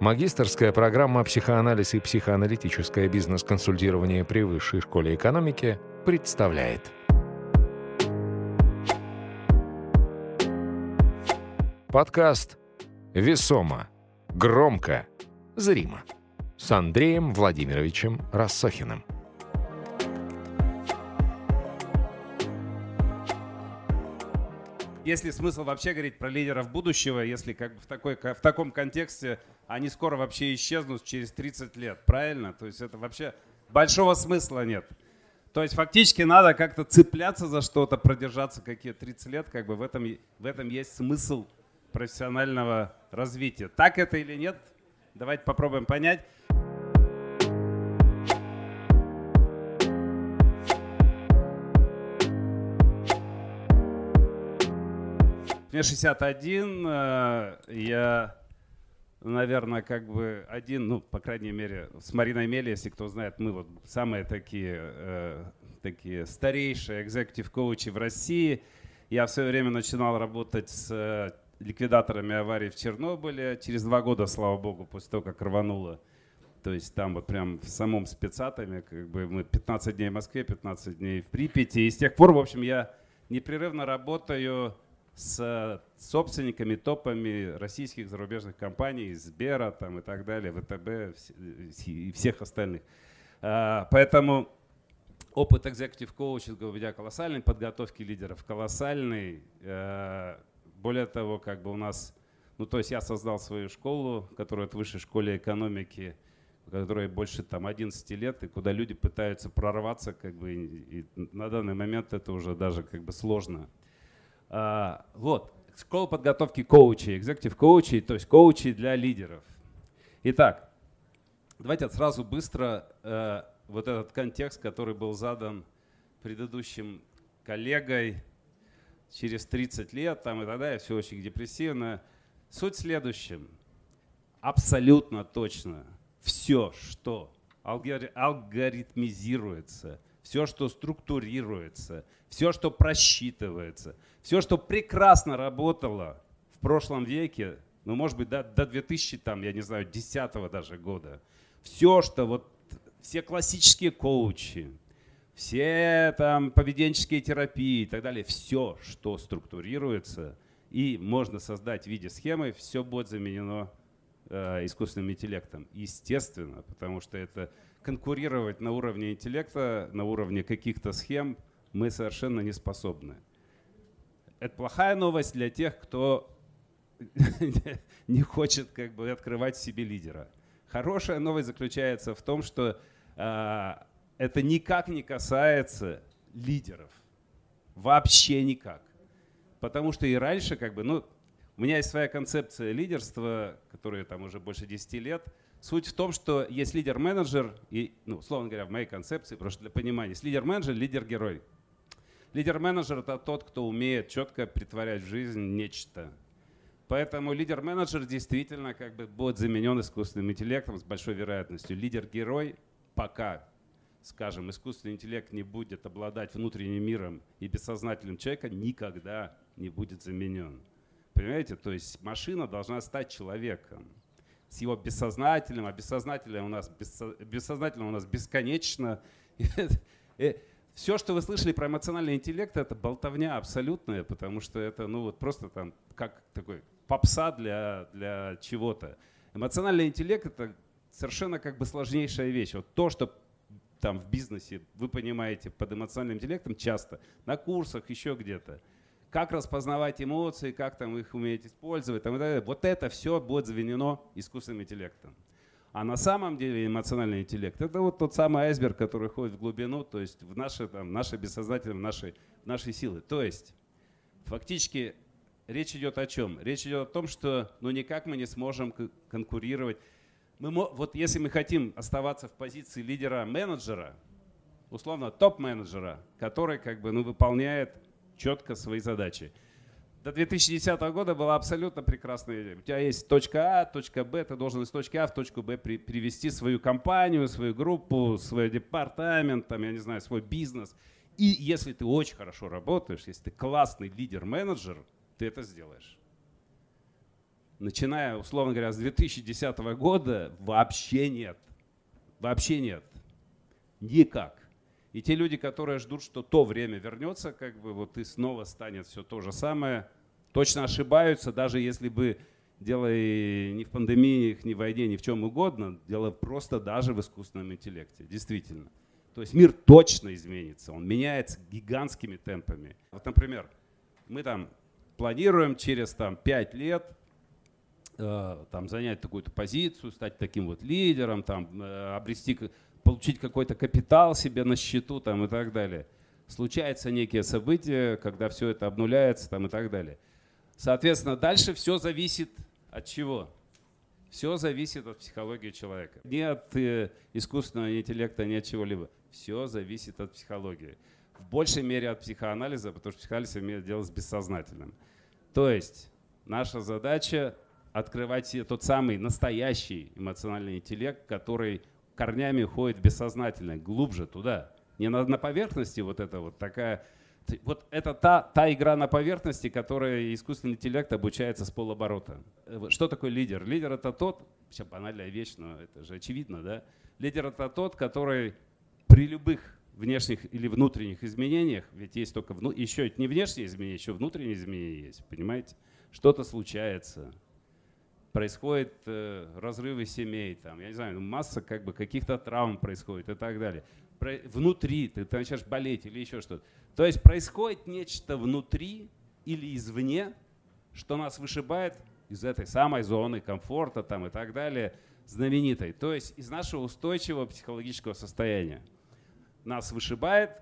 Магистрская программа «Психоанализ и психоаналитическое бизнес-консультирование при Высшей школе экономики» представляет. Подкаст «Весомо, громко, зримо» с Андреем Владимировичем Рассохиным. есть ли смысл вообще говорить про лидеров будущего, если как бы в, такой, в таком контексте они скоро вообще исчезнут через 30 лет, правильно? То есть это вообще большого смысла нет. То есть фактически надо как-то цепляться за что-то, продержаться какие 30 лет, как бы в этом, в этом есть смысл профессионального развития. Так это или нет? Давайте попробуем понять. Мне 61, э, я, наверное, как бы один, ну, по крайней мере, с Мариной Мели, если кто знает, мы вот самые такие, э, такие старейшие экзекутив коучи в России. Я в свое время начинал работать с э, ликвидаторами аварий в Чернобыле. Через два года, слава богу, после того, как рвануло, то есть там вот прям в самом спецатоме, как бы мы 15 дней в Москве, 15 дней в Припяти. И с тех пор, в общем, я непрерывно работаю с собственниками, топами российских зарубежных компаний, Сбера там, и так далее, ВТБ и всех остальных. А, поэтому опыт executive коучинга у меня колоссальный, подготовки лидеров колоссальный. А, более того, как бы у нас, ну то есть я создал свою школу, которая от высшей школы экономики, которая больше там 11 лет, и куда люди пытаются прорваться, как бы, и на данный момент это уже даже как бы сложно а, вот, школа подготовки коучей, executive коучей, то есть коучей для лидеров. Итак, давайте сразу быстро э, вот этот контекст, который был задан предыдущим коллегой через 30 лет там и так далее, все очень депрессивно. Суть в следующем. Абсолютно точно все, что алгоритмизируется, все, что структурируется, все, что просчитывается, все, что прекрасно работало в прошлом веке, ну, может быть, до, до 2000, там, я не знаю, 10 даже года, все, что вот, все классические коучи, все там поведенческие терапии и так далее, все, что структурируется и можно создать в виде схемы, все будет заменено э, искусственным интеллектом. Естественно, потому что это конкурировать на уровне интеллекта, на уровне каких-то схем мы совершенно не способны. Это плохая новость для тех, кто не хочет как бы открывать в себе лидера. Хорошая новость заключается в том, что э, это никак не касается лидеров. Вообще никак. Потому что и раньше, как бы, ну, у меня есть своя концепция лидерства, которая там уже больше 10 лет – Суть в том, что есть лидер-менеджер, и, ну, условно говоря, в моей концепции, просто для понимания, есть лидер-менеджер, лидер-герой. Лидер-менеджер – это тот, кто умеет четко притворять в жизнь нечто. Поэтому лидер-менеджер действительно как бы будет заменен искусственным интеллектом с большой вероятностью. Лидер-герой пока, скажем, искусственный интеллект не будет обладать внутренним миром и бессознательным человека, никогда не будет заменен. Понимаете? То есть машина должна стать человеком с его бессознательным, а бессознательное у нас, бессознательное у нас бесконечно. Все, что вы слышали про эмоциональный интеллект, это болтовня абсолютная, потому что это ну вот просто там как такой попса для, для чего-то. Эмоциональный интеллект это совершенно как бы сложнейшая вещь. Вот то, что там в бизнесе вы понимаете под эмоциональным интеллектом часто, на курсах, еще где-то – как распознавать эмоции, как там их уметь использовать. Там, и так далее. Вот это все будет заменено искусственным интеллектом. А на самом деле эмоциональный интеллект – это вот тот самый айсберг, который ходит в глубину, то есть в наше, там, наше бессознательное, в наши, в наши силы. То есть фактически речь идет о чем? Речь идет о том, что ну, никак мы не сможем конкурировать. Мы, вот если мы хотим оставаться в позиции лидера-менеджера, условно топ-менеджера, который как бы, ну, выполняет четко свои задачи. До 2010 года была абсолютно прекрасная идея. У тебя есть точка А, точка Б, ты должен из точки А в точку Б при, привести свою компанию, свою группу, свой департамент, там, я не знаю, свой бизнес. И если ты очень хорошо работаешь, если ты классный лидер-менеджер, ты это сделаешь. начиная, условно говоря, с 2010 года, вообще нет. Вообще нет. Никак. И те люди, которые ждут, что то время вернется, как бы вот и снова станет все то же самое, точно ошибаются, даже если бы дело и не в пандемии, не в войне, ни в чем угодно, дело просто даже в искусственном интеллекте, действительно. То есть мир точно изменится, он меняется гигантскими темпами. Вот, например, мы там планируем через там, 5 лет э, там, занять такую-то позицию, стать таким вот лидером, там, э, обрести, получить какой-то капитал себе на счету там, и так далее. Случаются некие события, когда все это обнуляется там, и так далее. Соответственно, дальше все зависит от чего? Все зависит от психологии человека. Не от э, искусственного интеллекта, не от чего-либо. Все зависит от психологии. В большей мере от психоанализа, потому что психоанализ имеет дело с бессознательным. То есть наша задача открывать тот самый настоящий эмоциональный интеллект, который корнями уходит в бессознательное, глубже туда. Не на, на поверхности вот это вот такая вот это та, та игра на поверхности, которая искусственный интеллект обучается с полоборота. Э, что такое лидер? Лидер это тот, сейчас банальная вещь, но это же очевидно, да? Лидер это тот, который при любых внешних или внутренних изменениях, ведь есть только вну, еще не внешние изменения, еще внутренние изменения есть, понимаете? Что-то случается, происходят э, разрывы семей, там, я не знаю, масса как бы каких-то травм происходит и так далее. Про, внутри ты, ты начинаешь болеть или еще что-то. То есть происходит нечто внутри или извне, что нас вышибает из этой самой зоны комфорта там, и так далее, знаменитой. То есть из нашего устойчивого психологического состояния. Нас вышибает,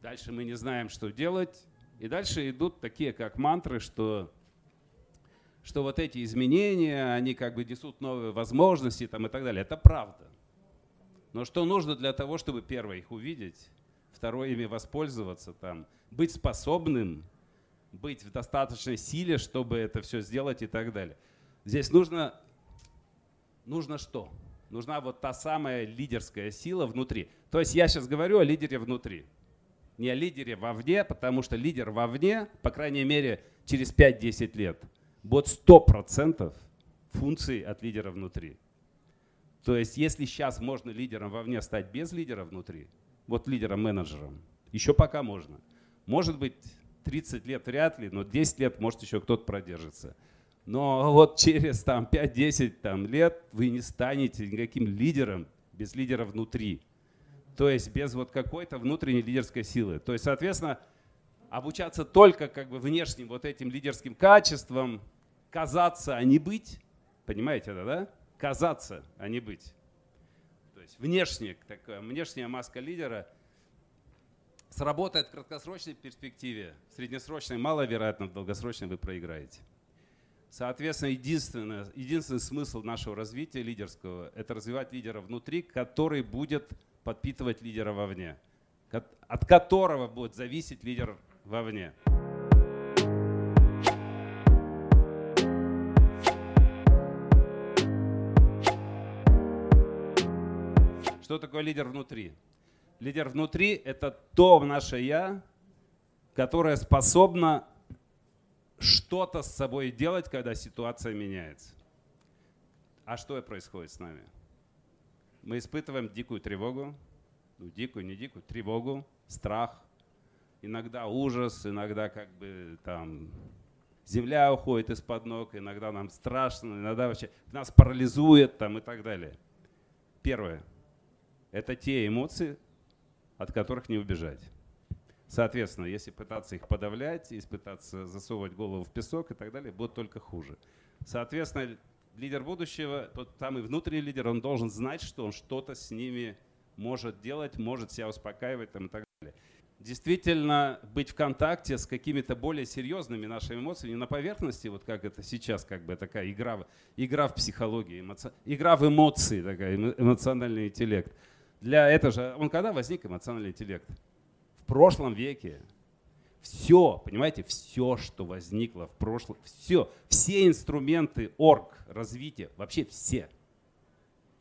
дальше мы не знаем, что делать. И дальше идут такие, как мантры, что, что вот эти изменения, они как бы несут новые возможности там, и так далее. Это правда. Но что нужно для того, чтобы первое их увидеть? второе ими воспользоваться, там, быть способным, быть в достаточной силе, чтобы это все сделать и так далее. Здесь нужно, нужно что? Нужна вот та самая лидерская сила внутри. То есть я сейчас говорю о лидере внутри. Не о лидере вовне, потому что лидер вовне, по крайней мере, через 5-10 лет, будет 100% функций от лидера внутри. То есть если сейчас можно лидером вовне стать без лидера внутри, вот лидером, менеджером. Еще пока можно. Может быть, 30 лет вряд ли, но 10 лет может еще кто-то продержится. Но вот через там, 5-10 там, лет вы не станете никаким лидером без лидера внутри. То есть без вот какой-то внутренней лидерской силы. То есть, соответственно, обучаться только как бы внешним вот этим лидерским качествам, казаться, а не быть. Понимаете это, да? Казаться, а не быть есть внешне, такая, внешняя маска лидера сработает в краткосрочной перспективе, в среднесрочной маловероятно, в долгосрочной вы проиграете. Соответственно, единственный, единственный смысл нашего развития лидерского – это развивать лидера внутри, который будет подпитывать лидера вовне, от которого будет зависеть лидер вовне. Что такое лидер внутри? Лидер внутри – это то наше «я», которое способно что-то с собой делать, когда ситуация меняется. А что происходит с нами? Мы испытываем дикую тревогу, ну дикую, не дикую, тревогу, страх, иногда ужас, иногда как бы там земля уходит из-под ног, иногда нам страшно, иногда вообще нас парализует там и так далее. Первое – это те эмоции, от которых не убежать. Соответственно, если пытаться их подавлять, если пытаться засовывать голову в песок и так далее, будет только хуже. Соответственно, лидер будущего, тот самый внутренний лидер, он должен знать, что он что-то с ними может делать, может себя успокаивать там, и так далее. Действительно, быть в контакте с какими-то более серьезными нашими эмоциями, не на поверхности, вот как это сейчас, как бы такая игра, игра в психологии, эмоци... игра в эмоции, такая, эмоциональный интеллект – для этого же, он когда возник эмоциональный интеллект? В прошлом веке. Все, понимаете, все, что возникло в прошлом, все, все инструменты орг развития, вообще все,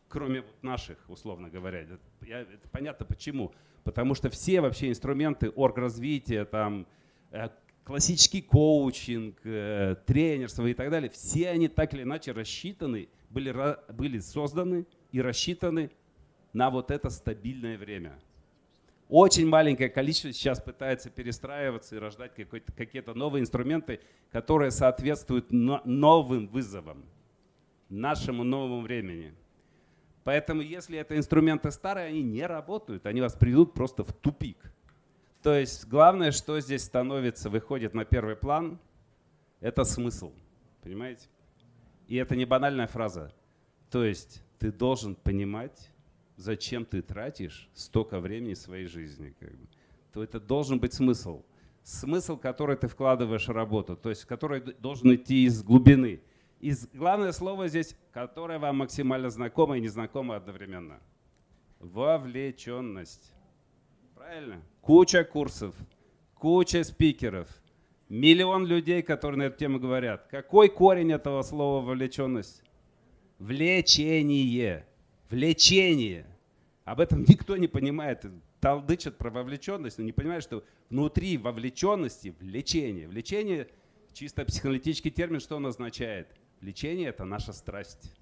кроме вот наших, условно говоря. Я, это понятно почему. Потому что все вообще инструменты орг развития, там, э, классический коучинг, э, тренерство и так далее, все они так или иначе рассчитаны, были, были созданы и рассчитаны на вот это стабильное время. Очень маленькое количество сейчас пытается перестраиваться и рождать какие-то новые инструменты, которые соответствуют новым вызовам, нашему новому времени. Поэтому если это инструменты старые, они не работают, они вас приведут просто в тупик. То есть главное, что здесь становится, выходит на первый план, это смысл. Понимаете? И это не банальная фраза. То есть ты должен понимать, зачем ты тратишь столько времени своей жизни. Как бы. То это должен быть смысл. Смысл, который ты вкладываешь в работу, то есть который должен идти из глубины. И главное слово здесь, которое вам максимально знакомо и незнакомо одновременно. Вовлеченность. Правильно? Куча курсов, куча спикеров, миллион людей, которые на эту тему говорят. Какой корень этого слова вовлеченность? Влечение. Влечение. Об этом никто не понимает. Талдычат про вовлеченность, но не понимают, что внутри вовлеченности влечение. Влечение, чисто психоаналитический термин, что он означает? Влечение – это наша страсть.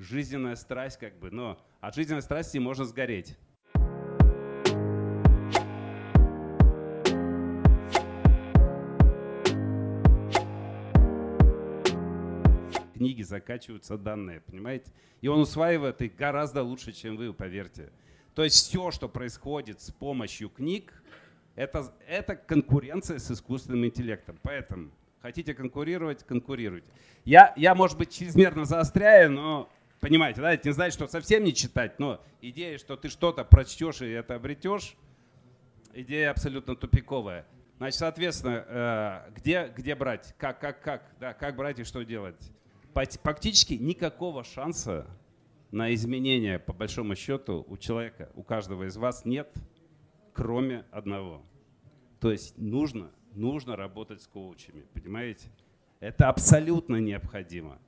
Жизненная страсть как бы, но от жизненной страсти можно сгореть. Книги закачиваются данные, понимаете? И он усваивает их гораздо лучше, чем вы, поверьте. То есть все, что происходит с помощью книг, это, это конкуренция с искусственным интеллектом. Поэтому хотите конкурировать, конкурируйте. Я, я, может быть, чрезмерно заостряю, но понимаете, да, это не значит, что совсем не читать, но идея, что ты что-то прочтешь и это обретешь, идея абсолютно тупиковая. Значит, соответственно, э, где, где брать, как, как, как, да, как брать и что делать? Фактически никакого шанса на изменения, по большому счету, у человека, у каждого из вас нет, кроме одного. То есть нужно, нужно работать с коучами, понимаете? Это абсолютно необходимо.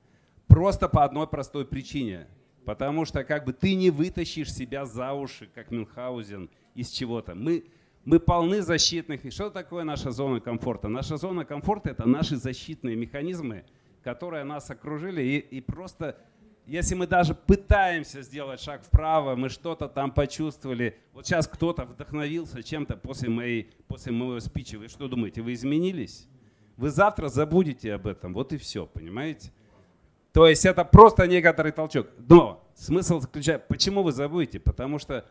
Просто по одной простой причине. Потому что как бы ты не вытащишь себя за уши, как Мюнхгаузен, из чего-то. Мы, мы полны защитных. Что такое наша зона комфорта? Наша зона комфорта – это наши защитные механизмы – которые нас окружили. И, и просто, если мы даже пытаемся сделать шаг вправо, мы что-то там почувствовали. Вот сейчас кто-то вдохновился чем-то после, моей, после моего спича. Вы что думаете, вы изменились? Вы завтра забудете об этом. Вот и все, понимаете? То есть это просто некоторый толчок. Но смысл заключается, почему вы забудете? Потому что,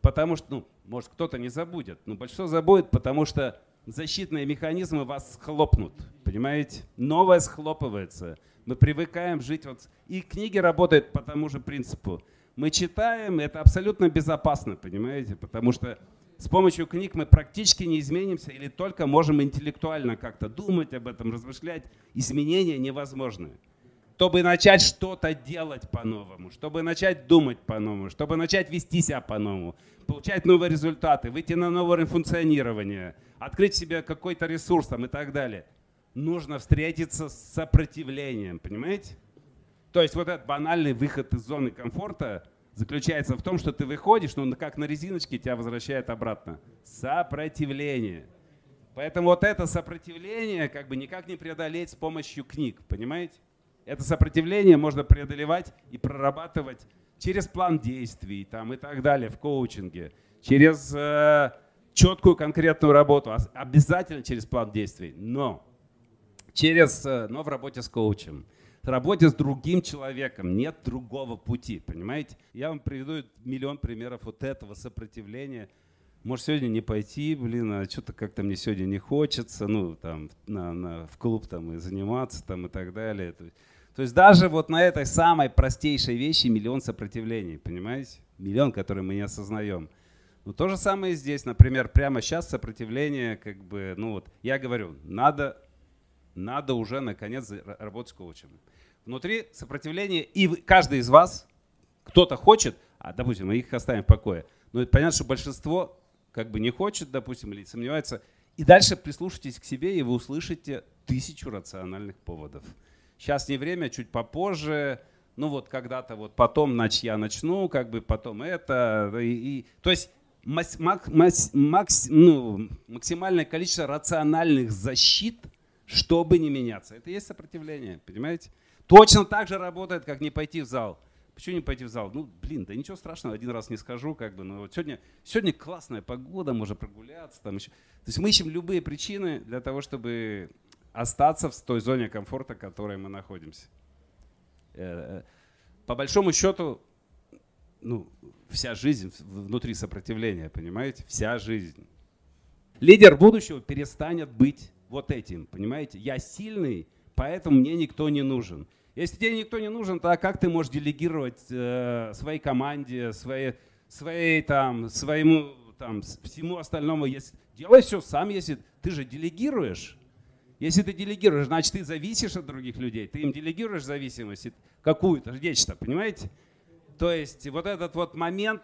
потому что, ну, может кто-то не забудет, но большинство забудет, потому что защитные механизмы вас схлопнут, понимаете? Новое схлопывается. Мы привыкаем жить вот... И книги работают по тому же принципу. Мы читаем, это абсолютно безопасно, понимаете? Потому что с помощью книг мы практически не изменимся или только можем интеллектуально как-то думать об этом, размышлять. Изменения невозможны. Чтобы начать что-то делать по-новому, чтобы начать думать по-новому, чтобы начать вести себя по-новому, получать новые результаты, выйти на новый уровень функционирования – открыть себе какой-то ресурс там и так далее. Нужно встретиться с сопротивлением, понимаете? То есть вот этот банальный выход из зоны комфорта заключается в том, что ты выходишь, но как на резиночке тебя возвращает обратно. Сопротивление. Поэтому вот это сопротивление как бы никак не преодолеть с помощью книг, понимаете? Это сопротивление можно преодолевать и прорабатывать через план действий там, и так далее в коучинге, через э, четкую конкретную работу, обязательно через план действий, но через, э, но в работе с коучем, в работе с другим человеком нет другого пути, понимаете? Я вам приведу миллион примеров вот этого сопротивления. Может сегодня не пойти, блин, а что-то как-то мне сегодня не хочется, ну там на, на, в клуб там и заниматься там и так далее. То есть, то есть даже вот на этой самой простейшей вещи миллион сопротивлений, понимаете? Миллион, который мы не осознаем. Ну, то же самое и здесь, например, прямо сейчас сопротивление, как бы, ну вот, я говорю, надо, надо уже наконец работать с коучем. Внутри сопротивление, и каждый из вас, кто-то хочет, а, допустим, мы их оставим в покое, но понятно, что большинство как бы не хочет, допустим, или сомневается, и дальше прислушайтесь к себе, и вы услышите тысячу рациональных поводов. Сейчас не время, чуть попозже, ну вот когда-то вот потом нач, я начну, как бы потом это. И, и, то есть мас, макс, макс, ну, максимальное количество рациональных защит, чтобы не меняться. Это и есть сопротивление, понимаете? Точно так же работает, как не пойти в зал. Почему не пойти в зал? Ну, блин, да ничего страшного, один раз не скажу, как бы, но вот сегодня, сегодня классная погода, можно прогуляться, там еще. То есть мы ищем любые причины для того, чтобы остаться в той зоне комфорта, в которой мы находимся. Э, э, по большому счету, ну, вся жизнь внутри сопротивления, понимаете? Вся жизнь. Лидер будущего перестанет быть вот этим, понимаете? Я сильный, поэтому мне никто не нужен. Если тебе никто не нужен, то как ты можешь делегировать э, своей команде, своей, своей там, своему там, всему остальному? Если, делай все сам, если ты же делегируешь. Если ты делегируешь, значит, ты зависишь от других людей. Ты им делегируешь зависимость какую-то, нечто, понимаете? То есть вот этот вот момент,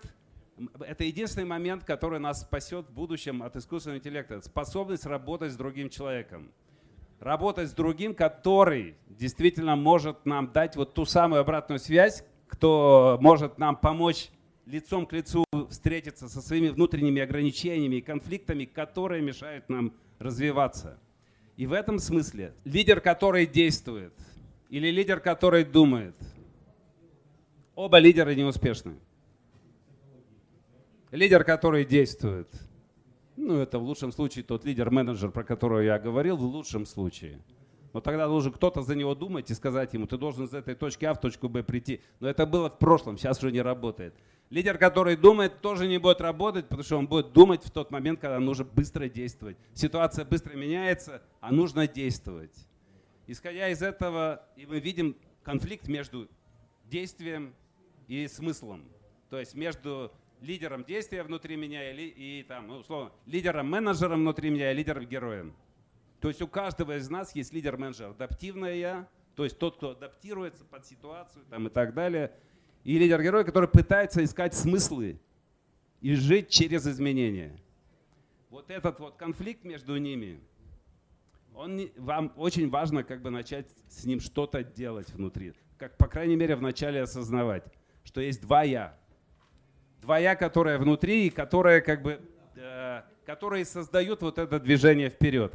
это единственный момент, который нас спасет в будущем от искусственного интеллекта. Способность работать с другим человеком. Работать с другим, который действительно может нам дать вот ту самую обратную связь, кто может нам помочь лицом к лицу встретиться со своими внутренними ограничениями и конфликтами, которые мешают нам развиваться. И в этом смысле лидер, который действует, или лидер, который думает – Оба лидера неуспешны. Лидер, который действует, ну это в лучшем случае тот лидер-менеджер, про которого я говорил, в лучшем случае. Но тогда должен кто-то за него думать и сказать ему, ты должен из этой точки А в точку Б прийти. Но это было в прошлом, сейчас уже не работает. Лидер, который думает, тоже не будет работать, потому что он будет думать в тот момент, когда нужно быстро действовать. Ситуация быстро меняется, а нужно действовать. Исходя из этого, и мы видим конфликт между действием и смыслом. То есть между лидером действия внутри меня и, и там, ну, условно, лидером-менеджером внутри меня и лидером-героем. То есть у каждого из нас есть лидер-менеджер, адаптивное я, то есть тот, кто адаптируется под ситуацию там, и так далее, и лидер-герой, который пытается искать смыслы и жить через изменения. Вот этот вот конфликт между ними, он, вам очень важно как бы начать с ним что-то делать внутри, как по крайней мере вначале осознавать что есть два «я». Два «я», которые внутри и которые как бы, э, которые создают вот это движение вперед.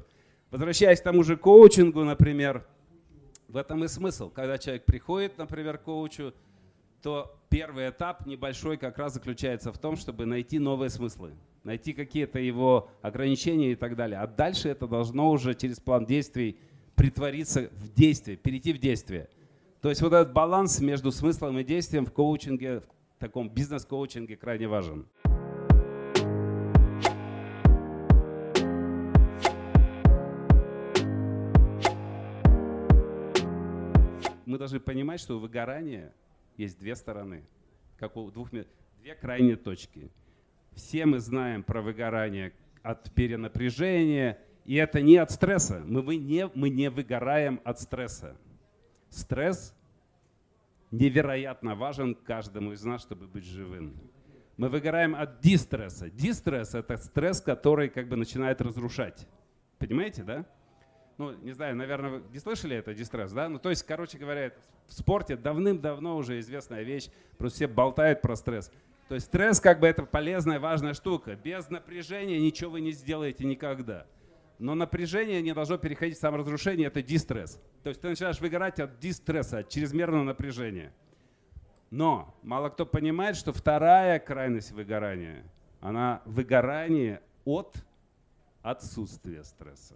Возвращаясь к тому же коучингу, например, в этом и смысл. Когда человек приходит, например, к коучу, то первый этап небольшой как раз заключается в том, чтобы найти новые смыслы, найти какие-то его ограничения и так далее. А дальше это должно уже через план действий притвориться в действие, перейти в действие – то есть вот этот баланс между смыслом и действием в коучинге, в таком бизнес-коучинге крайне важен. Мы должны понимать, что у выгорания есть две стороны, как у двух, две крайние точки. Все мы знаем про выгорание от перенапряжения, и это не от стресса. Мы, мы, не, мы не выгораем от стресса. Стресс невероятно важен каждому из нас, чтобы быть живым. Мы выгораем от дистресса. Дистресс – это стресс, который как бы начинает разрушать. Понимаете, да? Ну, не знаю, наверное, вы не слышали это, дистресс, да? Ну, то есть, короче говоря, в спорте давным-давно уже известная вещь, просто все болтают про стресс. То есть стресс как бы это полезная, важная штука. Без напряжения ничего вы не сделаете никогда. Но напряжение не должно переходить в саморазрушение, это дистресс. То есть ты начинаешь выгорать от дистресса, от чрезмерного напряжения. Но мало кто понимает, что вторая крайность выгорания, она выгорание от отсутствия стресса,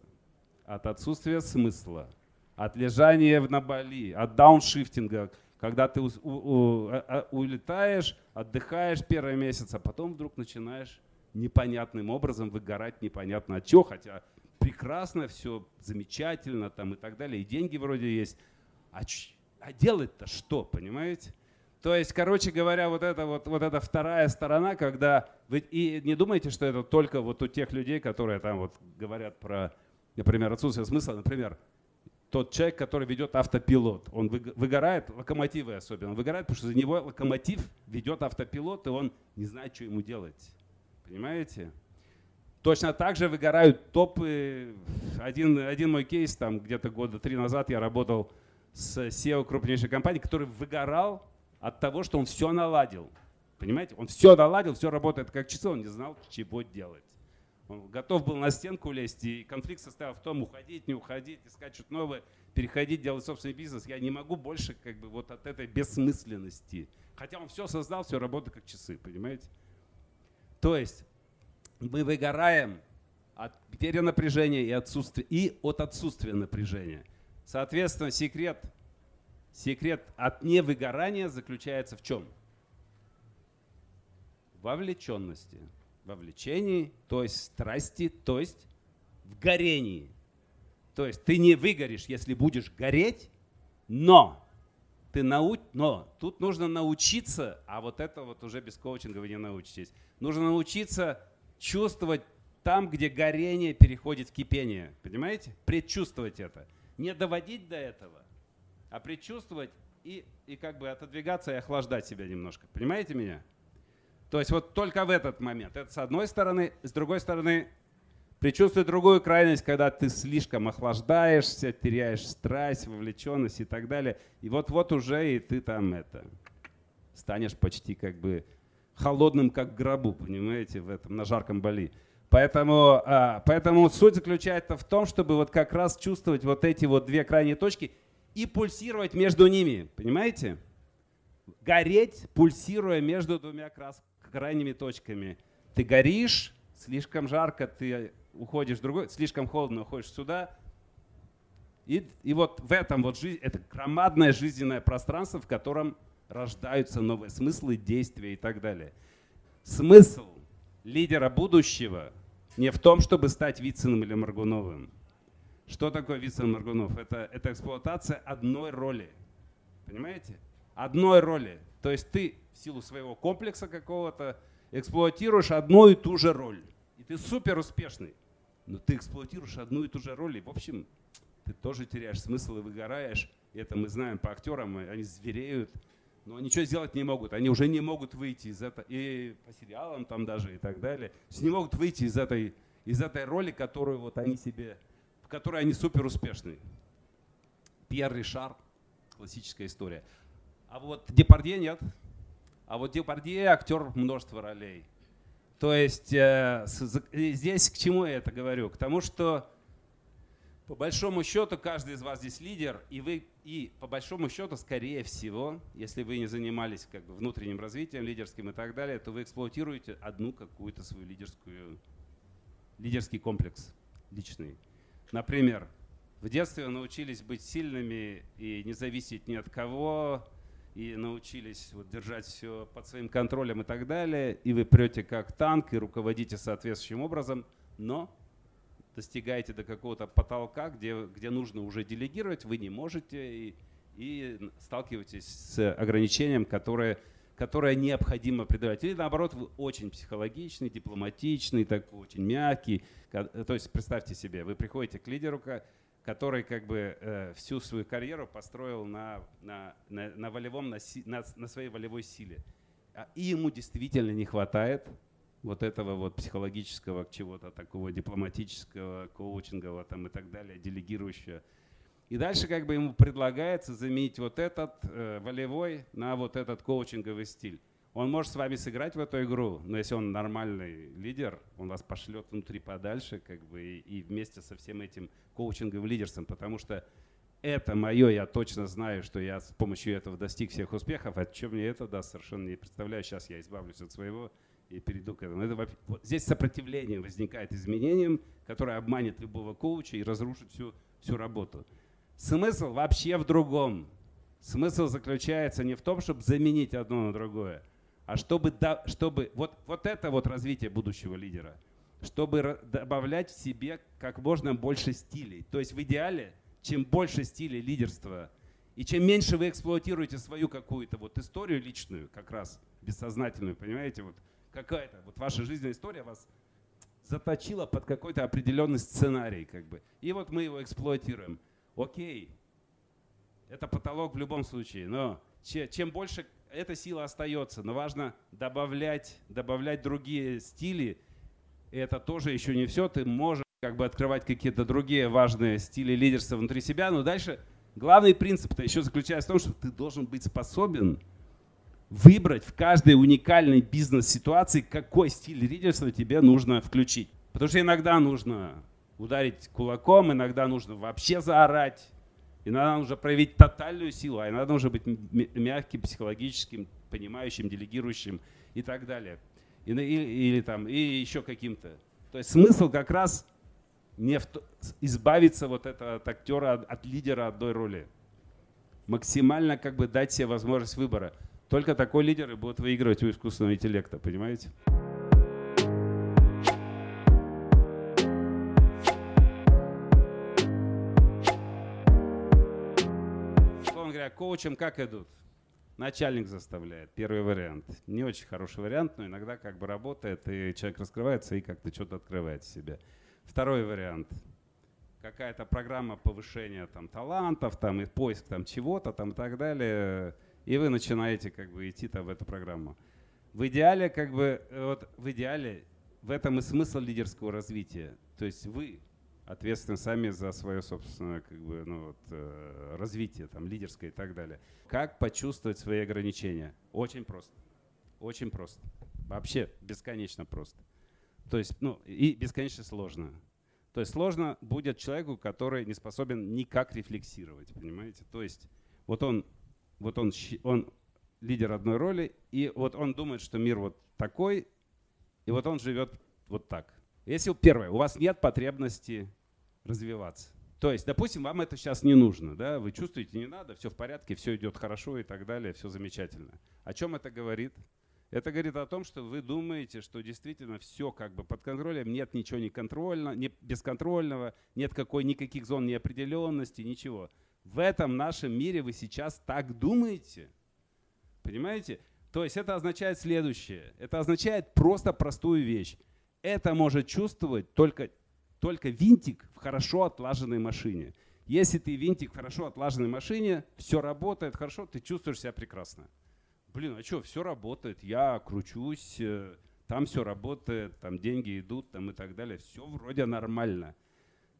от отсутствия смысла, от лежания на боли, от дауншифтинга, когда ты у, у, у, а, а, улетаешь, отдыхаешь первый месяц, а потом вдруг начинаешь непонятным образом выгорать непонятно от чего, хотя прекрасно, все замечательно там и так далее, и деньги вроде есть. А, а делать-то что, понимаете? То есть, короче говоря, вот это вот, вот эта вторая сторона, когда вы и не думайте, что это только вот у тех людей, которые там вот говорят про, например, отсутствие смысла, например, тот человек, который ведет автопилот, он выгорает, локомотивы особенно, он выгорает, потому что за него локомотив ведет автопилот, и он не знает, что ему делать. Понимаете? Точно так же выгорают топы. Один, один мой кейс, там где-то года три назад я работал с SEO крупнейшей компании, который выгорал от того, что он все наладил. Понимаете? Он все наладил, все работает как часы, он не знал, чего делать. Готов был на стенку лезть, и конфликт состоял в том, уходить, не уходить, искать что-то новое, переходить, делать собственный бизнес. Я не могу больше как бы вот от этой бессмысленности. Хотя он все создал, все работает как часы, понимаете? То есть мы выгораем от перенапряжения и, отсутствия, и от отсутствия напряжения. Соответственно, секрет, секрет от невыгорания заключается в чем? Вовлеченности. Вовлечении, то есть страсти, то есть в горении. То есть ты не выгоришь, если будешь гореть, но ты нау... но тут нужно научиться, а вот это вот уже без коучинга вы не научитесь. Нужно научиться чувствовать там, где горение переходит в кипение. Понимаете? Предчувствовать это. Не доводить до этого, а предчувствовать и, и как бы отодвигаться и охлаждать себя немножко. Понимаете меня? То есть вот только в этот момент. Это с одной стороны. С другой стороны, предчувствуй другую крайность, когда ты слишком охлаждаешься, теряешь страсть, вовлеченность и так далее. И вот-вот уже и ты там это станешь почти как бы холодным, как гробу, понимаете, в этом, на жарком Бали. Поэтому, а, поэтому суть заключается в том, чтобы вот как раз чувствовать вот эти вот две крайние точки и пульсировать между ними, понимаете? Гореть, пульсируя между двумя крайними точками. Ты горишь, слишком жарко, ты уходишь в другой, слишком холодно, уходишь сюда. И, и вот в этом вот жизнь, это громадное жизненное пространство, в котором рождаются новые смыслы, действия и так далее. Смысл лидера будущего не в том, чтобы стать Вициным или Маргуновым. Что такое Вицин Маргунов? Это, это эксплуатация одной роли. Понимаете? Одной роли. То есть ты в силу своего комплекса какого-то эксплуатируешь одну и ту же роль. И ты супер успешный. Но ты эксплуатируешь одну и ту же роль. И в общем, ты тоже теряешь смысл и выгораешь. И это мы знаем по актерам, они звереют, но ничего сделать не могут. Они уже не могут выйти из этого, и по сериалам там даже и так далее, не могут выйти из этой, из этой роли, которую вот они себе, в которой они супер успешны. Пьер Ришар, классическая история. А вот Депардье нет. А вот Депардье актер множества ролей. То есть э, здесь к чему я это говорю? К тому, что по большому счету, каждый из вас здесь лидер, и вы, и по большому счету, скорее всего, если вы не занимались как бы внутренним развитием, лидерским и так далее, то вы эксплуатируете одну какую-то свою лидерскую, лидерский комплекс личный. Например, в детстве научились быть сильными и не зависеть ни от кого, и научились вот держать все под своим контролем и так далее, и вы прете как танк и руководите соответствующим образом, но достигаете до какого-то потолка, где, где нужно уже делегировать, вы не можете и, и сталкиваетесь с ограничением, которое, которое необходимо преодолевать. Или наоборот, вы очень психологичный, дипломатичный, такой очень мягкий. То есть представьте себе, вы приходите к лидеру, который как бы э, всю свою карьеру построил на, на, на, на, волевом, на, на, на своей волевой силе. А, и ему действительно не хватает вот этого вот психологического чего-то такого дипломатического, коучингового там и так далее, делегирующего. И дальше как бы ему предлагается заменить вот этот э, волевой на вот этот коучинговый стиль. Он может с вами сыграть в эту игру, но если он нормальный лидер, он вас пошлет внутри подальше как бы и, вместе со всем этим коучинговым лидерством, потому что это мое, я точно знаю, что я с помощью этого достиг всех успехов, а чем мне это даст, совершенно не представляю. Сейчас я избавлюсь от своего и перейду к этому. Это, вот здесь сопротивление возникает изменениям, которое обманет любого коуча и разрушит всю, всю работу. Смысл вообще в другом. Смысл заключается не в том, чтобы заменить одно на другое, а чтобы, чтобы вот, вот это вот развитие будущего лидера, чтобы добавлять в себе как можно больше стилей. То есть в идеале, чем больше стилей лидерства, и чем меньше вы эксплуатируете свою какую-то вот историю личную, как раз бессознательную, понимаете, вот какая-то, вот ваша жизненная история вас заточила под какой-то определенный сценарий, как бы. И вот мы его эксплуатируем. Окей, это потолок в любом случае, но чем больше эта сила остается, но важно добавлять, добавлять другие стили. И это тоже еще не все. Ты можешь как бы открывать какие-то другие важные стили лидерства внутри себя, но дальше главный принцип-то еще заключается в том, что ты должен быть способен выбрать в каждой уникальной бизнес-ситуации, какой стиль лидерства тебе нужно включить. Потому что иногда нужно ударить кулаком, иногда нужно вообще заорать, иногда нужно проявить тотальную силу, а иногда нужно быть мягким, психологическим, понимающим, делегирующим и так далее. И, или, или там, и еще каким-то. То есть смысл как раз не в, избавиться вот это, от актера, от, от лидера одной роли. Максимально как бы дать себе возможность выбора. Только такой лидер и будет выигрывать у искусственного интеллекта, понимаете? Коучем как идут? Начальник заставляет, первый вариант. Не очень хороший вариант, но иногда как бы работает, и человек раскрывается и как-то что-то открывает в себе. Второй вариант какая-то программа повышения там, талантов, там, и поиск там, чего-то там, и так далее и вы начинаете как бы идти там в эту программу. В идеале, как бы, вот в идеале, в этом и смысл лидерского развития. То есть вы ответственны сами за свое собственное как бы, ну, вот, э, развитие, там, лидерское и так далее. Как почувствовать свои ограничения? Очень просто. Очень просто. Вообще бесконечно просто. То есть, ну, и бесконечно сложно. То есть сложно будет человеку, который не способен никак рефлексировать, понимаете? То есть вот он вот он, он лидер одной роли, и вот он думает, что мир вот такой, и вот он живет вот так. Если первое, у вас нет потребности развиваться. То есть, допустим, вам это сейчас не нужно, да, вы чувствуете, не надо, все в порядке, все идет хорошо и так далее, все замечательно. О чем это говорит? Это говорит о том, что вы думаете, что действительно все как бы под контролем, нет ничего неконтрольного, не бесконтрольного, нет какой, никаких зон неопределенности, ничего. В этом нашем мире вы сейчас так думаете. Понимаете? То есть это означает следующее. Это означает просто простую вещь. Это может чувствовать только, только винтик в хорошо отлаженной машине. Если ты винтик в хорошо отлаженной машине, все работает хорошо, ты чувствуешь себя прекрасно. Блин, а что, все работает, я кручусь, э, там все работает, там деньги идут там и так далее, все вроде нормально.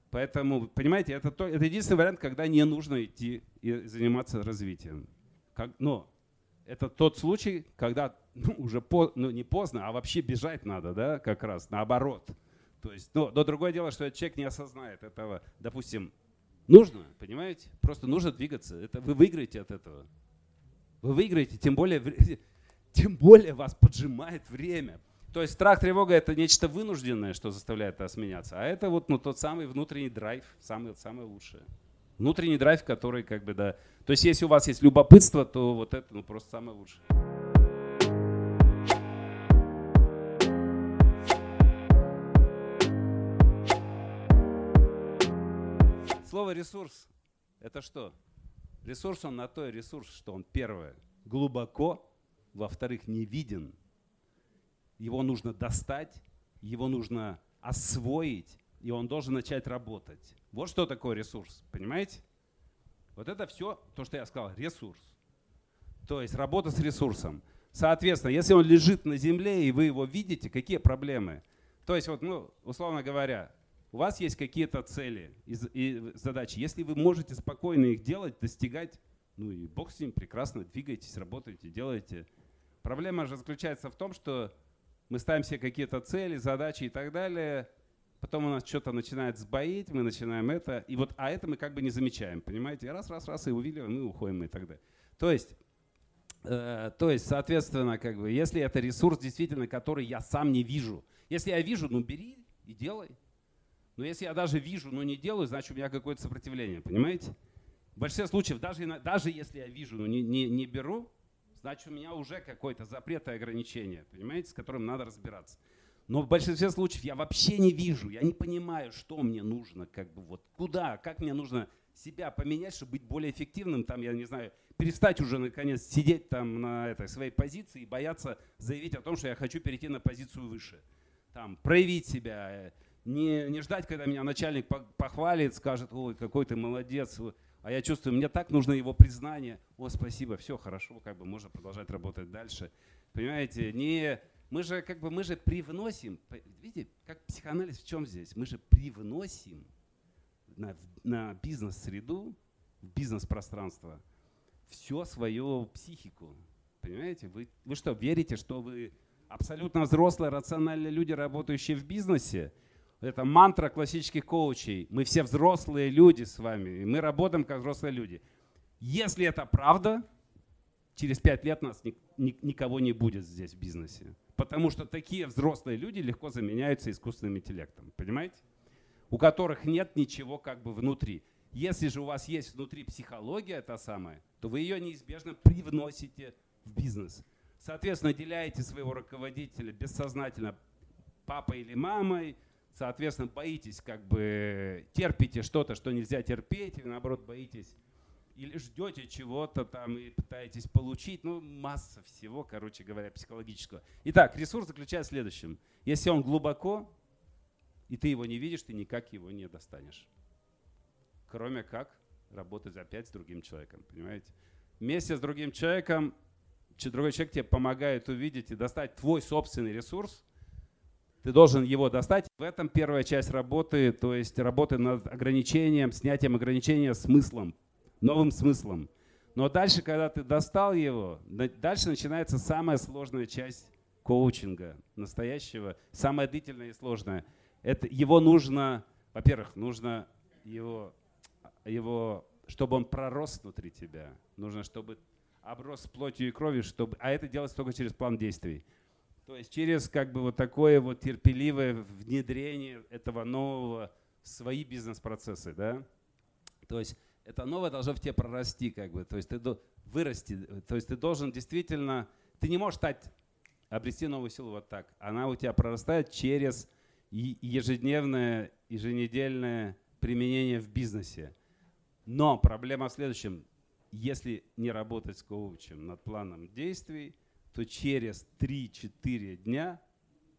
Поэтому, понимаете, это, то, это единственный вариант, когда не нужно идти и заниматься развитием. Как, но это тот случай, когда ну, уже по, ну, не поздно, а вообще бежать надо, да, как раз, наоборот. То есть, ну, но другое дело, что этот человек не осознает этого. Допустим, нужно, понимаете? Просто нужно двигаться. Это вы выиграете от этого. Вы выиграете, тем более, тем более вас поджимает время. То есть страх, тревога – это нечто вынужденное, что заставляет нас меняться. А это вот ну, тот самый внутренний драйв, самый, самое лучшее. Внутренний драйв, который как бы, да. То есть если у вас есть любопытство, то вот это ну, просто самое лучшее. Слово ресурс – это что? Ресурс он на то ресурс, что он первое – глубоко, во-вторых, не виден – его нужно достать, его нужно освоить, и он должен начать работать. Вот что такое ресурс, понимаете? Вот это все, то, что я сказал, ресурс. То есть работа с ресурсом. Соответственно, если он лежит на земле, и вы его видите, какие проблемы? То есть, вот, ну, условно говоря, у вас есть какие-то цели и, задачи. Если вы можете спокойно их делать, достигать, ну и бог с ним, прекрасно, двигайтесь, работайте, делайте. Проблема же заключается в том, что мы ставим себе какие-то цели, задачи и так далее, потом у нас что-то начинает сбоить, мы начинаем это, и вот, а это мы как бы не замечаем, понимаете? Раз, раз, раз, и увидели, мы уходим и так далее. То есть, э, то есть, соответственно, как бы, если это ресурс действительно, который я сам не вижу, если я вижу, ну бери и делай. Но если я даже вижу, но не делаю, значит у меня какое-то сопротивление, понимаете? В большинстве случаев, даже, даже если я вижу, но не, не, не беру, значит у меня уже какой-то запрет и ограничение, понимаете, с которым надо разбираться. Но в большинстве случаев я вообще не вижу, я не понимаю, что мне нужно, как бы вот куда, как мне нужно себя поменять, чтобы быть более эффективным, там, я не знаю, перестать уже наконец сидеть там на этой своей позиции и бояться заявить о том, что я хочу перейти на позицию выше. Там, проявить себя, э, не, не ждать, когда меня начальник похвалит, скажет, ой, какой ты молодец, а я чувствую, мне так нужно его признание. О, спасибо, все хорошо, как бы можно продолжать работать дальше. Понимаете, не, мы же как бы мы же привносим, видите, как психоанализ в чем здесь? Мы же привносим на, на бизнес-среду, в бизнес-пространство все свою психику. понимаете? Вы, вы что, верите, что вы абсолютно взрослые, рациональные люди, работающие в бизнесе? Это мантра классических коучей. Мы все взрослые люди с вами, и мы работаем как взрослые люди. Если это правда, через пять лет нас ни, ни, никого не будет здесь в бизнесе. Потому что такие взрослые люди легко заменяются искусственным интеллектом. Понимаете? У которых нет ничего как бы внутри. Если же у вас есть внутри психология та самая, то вы ее неизбежно привносите в бизнес. Соответственно, деляете своего руководителя бессознательно папой или мамой, соответственно, боитесь, как бы терпите что-то, что нельзя терпеть, или наоборот боитесь или ждете чего-то там и пытаетесь получить, ну, масса всего, короче говоря, психологического. Итак, ресурс заключается в следующем. Если он глубоко, и ты его не видишь, ты никак его не достанешь. Кроме как работать опять с другим человеком, понимаете? Вместе с другим человеком, другой человек тебе помогает увидеть и достать твой собственный ресурс, ты должен его достать. В этом первая часть работы, то есть работы над ограничением, снятием ограничения смыслом, новым смыслом. Но дальше, когда ты достал его, дальше начинается самая сложная часть коучинга, настоящего, самая длительная и сложная. Это, его нужно, во-первых, нужно его, его, чтобы он пророс внутри тебя. Нужно, чтобы оброс плотью и кровью, чтобы, а это делается только через план действий. То есть через как бы вот такое вот терпеливое внедрение этого нового в свои бизнес-процессы, да. То есть это новое должно в тебе прорасти, как бы, то есть ты вырасти, то есть ты должен действительно, ты не можешь стать, обрести новую силу вот так. Она у тебя прорастает через ежедневное, еженедельное применение в бизнесе. Но проблема в следующем. Если не работать с коучем над планом действий, то через 3-4 дня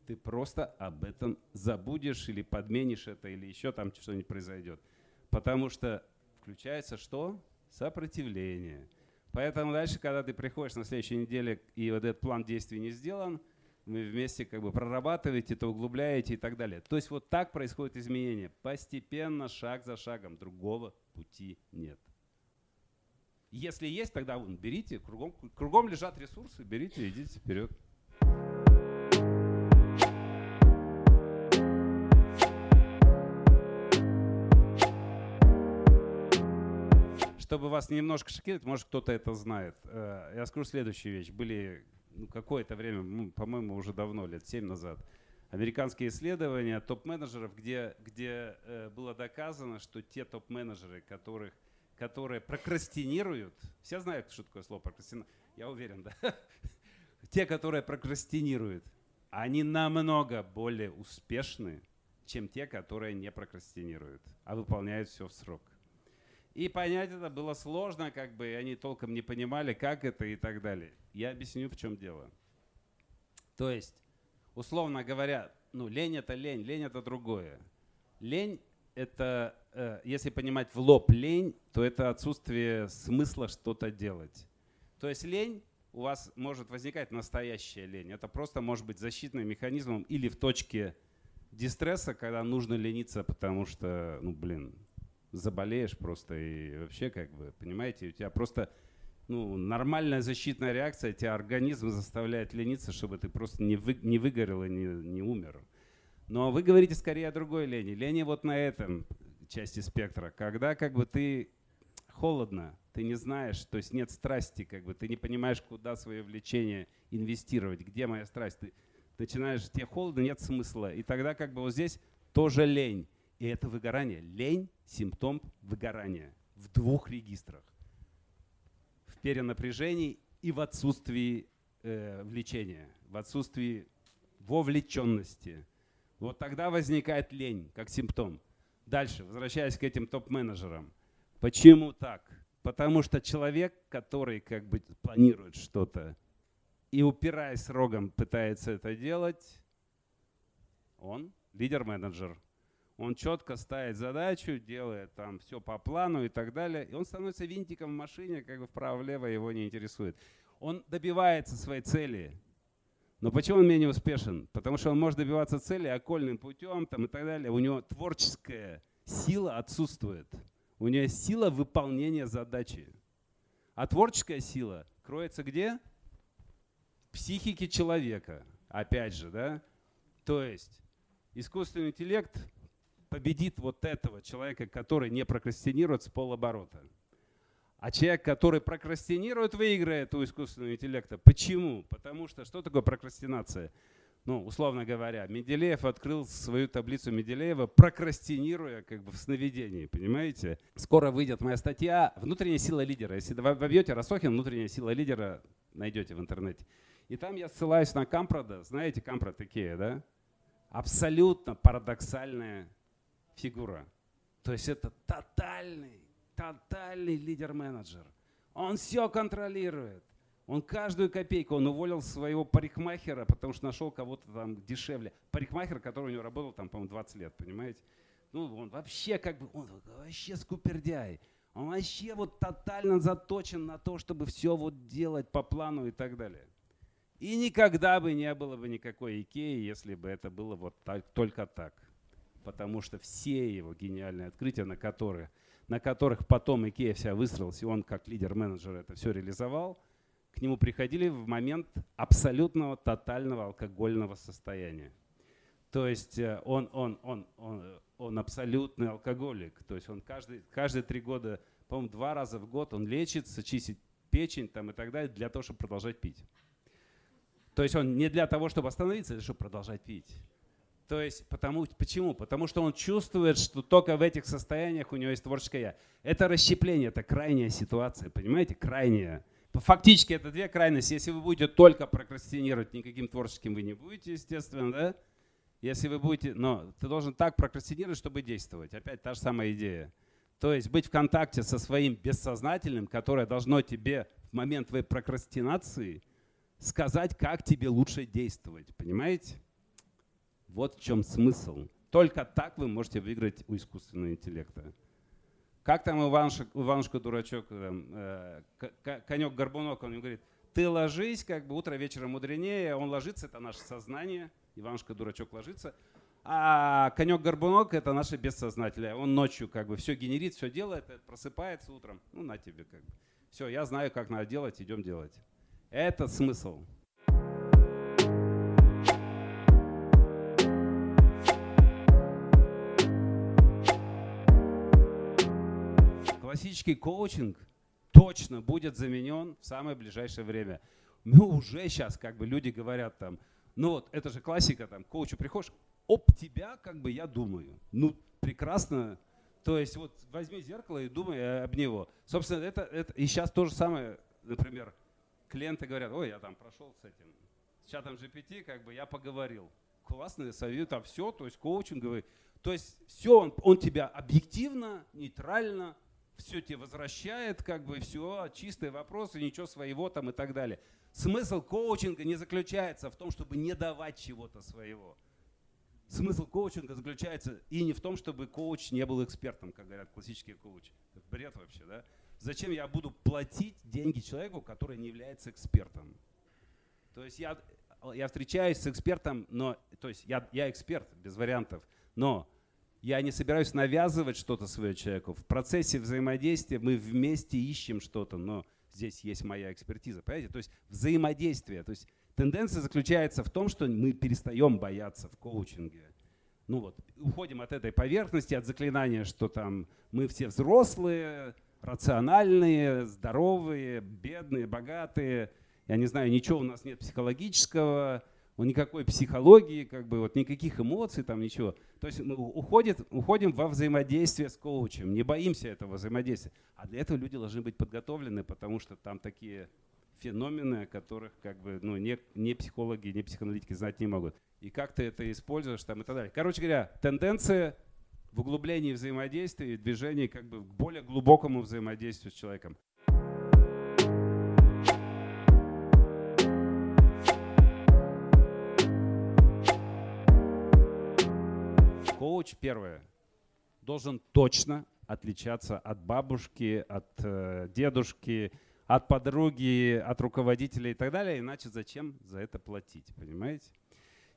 ты просто об этом забудешь или подменишь это, или еще там что-нибудь произойдет. Потому что включается что? Сопротивление. Поэтому дальше, когда ты приходишь на следующей неделе и вот этот план действий не сделан, вы вместе как бы прорабатываете, это углубляете и так далее. То есть вот так происходит изменение. Постепенно, шаг за шагом. Другого пути нет. Если есть, тогда вон, берите, кругом, кругом лежат ресурсы, берите, идите вперед. Чтобы вас немножко шокировать, может кто-то это знает. Э, я скажу следующую вещь. Были ну, какое-то время, ну, по-моему, уже давно, лет 7 назад, американские исследования топ-менеджеров, где, где э, было доказано, что те топ-менеджеры, которых, которые прокрастинируют, все знают, что такое слово прокрастинация, я уверен, да? Те, которые прокрастинируют, они намного более успешны, чем те, которые не прокрастинируют, а выполняют все в срок. И понять это было сложно, как бы, и они толком не понимали, как это и так далее. Я объясню, в чем дело. То есть, условно говоря, ну, лень это лень, лень это другое. Лень это, э, если понимать в лоб лень, то это отсутствие смысла что-то делать. То есть лень у вас может возникать настоящая лень. Это просто может быть защитным механизмом или в точке дистресса, когда нужно лениться, потому что, ну, блин, заболеешь просто и вообще как бы, понимаете, у тебя просто ну, нормальная защитная реакция, тебя организм заставляет лениться, чтобы ты просто не, вы, не выгорел и не, не умер. Но вы говорите скорее о другой лени. Лени вот на этом части спектра, когда как бы ты холодно, ты не знаешь, то есть нет страсти, как бы ты не понимаешь, куда свое влечение инвестировать, где моя страсть. Ты начинаешь, тебе холодно, нет смысла. И тогда как бы вот здесь тоже лень. И это выгорание. Лень – симптом выгорания в двух регистрах. В перенапряжении и в отсутствии э, влечения, в отсутствии вовлеченности. Вот тогда возникает лень как симптом. Дальше, возвращаясь к этим топ-менеджерам. Почему так? Потому что человек, который как бы планирует что-то и упираясь рогом пытается это делать, он лидер-менеджер – он четко ставит задачу, делает там все по плану и так далее. И он становится винтиком в машине, как бы вправо-влево его не интересует. Он добивается своей цели. Но почему он менее успешен? Потому что он может добиваться цели окольным путем там, и так далее. У него творческая сила отсутствует. У него сила выполнения задачи. А творческая сила кроется где? психике человека, опять же, да, то есть искусственный интеллект победит вот этого человека, который не прокрастинирует с полоборота. А человек, который прокрастинирует, выиграет у искусственного интеллекта. Почему? Потому что что такое прокрастинация? Ну, условно говоря, Менделеев открыл свою таблицу Менделеева, прокрастинируя как бы в сновидении, понимаете? Скоро выйдет моя статья «Внутренняя сила лидера». Если вы вобьете Росохин «Внутренняя сила лидера», найдете в интернете. И там я ссылаюсь на Кампрода. Знаете, Кампрод такие, да? Абсолютно парадоксальная фигура. То есть это тотальный, тотальный лидер-менеджер. Он все контролирует. Он каждую копейку, он уволил своего парикмахера, потому что нашел кого-то там дешевле. Парикмахер, который у него работал там, по-моему, 20 лет, понимаете? Ну, он вообще как бы, он вообще скупердяй. Он вообще вот тотально заточен на то, чтобы все вот делать по плану и так далее. И никогда бы не было бы никакой Икеи, если бы это было вот так, только так. Потому что все его гениальные открытия, на которых, на которых потом Икея вся выстроилась, и он как лидер-менеджер это все реализовал, к нему приходили в момент абсолютного тотального алкогольного состояния. То есть э, он, он, он, он, он абсолютный алкоголик. То есть он каждый, каждые три года, по-моему, два раза в год он лечится, чистит печень там, и так далее для того, чтобы продолжать пить. То есть он не для того, чтобы остановиться, а чтобы продолжать пить. То есть потому, почему? Потому что он чувствует, что только в этих состояниях у него есть творческое я. Это расщепление, это крайняя ситуация, понимаете? Крайняя. Фактически это две крайности. Если вы будете только прокрастинировать, никаким творческим вы не будете, естественно, да? Если вы будете, но ты должен так прокрастинировать, чтобы действовать. Опять та же самая идея. То есть быть в контакте со своим бессознательным, которое должно тебе в момент твоей прокрастинации – сказать, как тебе лучше действовать. Понимаете? Вот в чем смысл. Только так вы можете выиграть у искусственного интеллекта. Как там Иванушка, Иванушка дурачок, там, э, конек горбунок, он говорит, ты ложись, как бы утро вечером мудренее, он ложится, это наше сознание, Иванушка дурачок ложится, а конек горбунок это наше бессознательное. Он ночью как бы все генерит, все делает, просыпается утром. Ну на тебе как бы. Все, я знаю, как надо делать, идем делать. Это смысл. Классический коучинг точно будет заменен в самое ближайшее время. Мы уже сейчас, как бы люди говорят там, ну вот это же классика, там, коучу приходишь, об тебя, как бы я думаю. Ну, прекрасно. То есть вот возьми зеркало и думай об него. Собственно, это, это и сейчас то же самое, например, клиенты говорят, ой, я там прошел с этим, с чатом GPT, как бы я поговорил. Классный совет, а все, то есть коучинговый. То есть все, он, он тебя объективно, нейтрально, все тебе возвращает, как бы все, чистые вопросы, ничего своего там и так далее. Смысл коучинга не заключается в том, чтобы не давать чего-то своего. Смысл коучинга заключается и не в том, чтобы коуч не был экспертом, как говорят классические коучи. Это бред вообще, да? Зачем я буду платить деньги человеку, который не является экспертом? То есть я, я встречаюсь с экспертом, но, то есть я, я эксперт, без вариантов, но я не собираюсь навязывать что-то свое человеку. В процессе взаимодействия мы вместе ищем что-то, но здесь есть моя экспертиза, понимаете? То есть взаимодействие. То есть тенденция заключается в том, что мы перестаем бояться в коучинге. Ну вот, уходим от этой поверхности, от заклинания, что там мы все взрослые, рациональные, здоровые, бедные, богатые. Я не знаю, ничего у нас нет психологического, никакой психологии, как бы вот никаких эмоций, там ничего. То есть мы уходит, уходим во взаимодействие с коучем, не боимся этого взаимодействия. А для этого люди должны быть подготовлены, потому что там такие феномены, которых как бы, ну, не, не психологи, не психоаналитики знать не могут. И как ты это используешь там и так далее. Короче говоря, тенденция в углублении взаимодействия и движении как бы к более глубокому взаимодействию с человеком. Коуч, первое, должен точно отличаться от бабушки, от э, дедушки, от подруги, от руководителя и так далее. Иначе зачем за это платить, понимаете?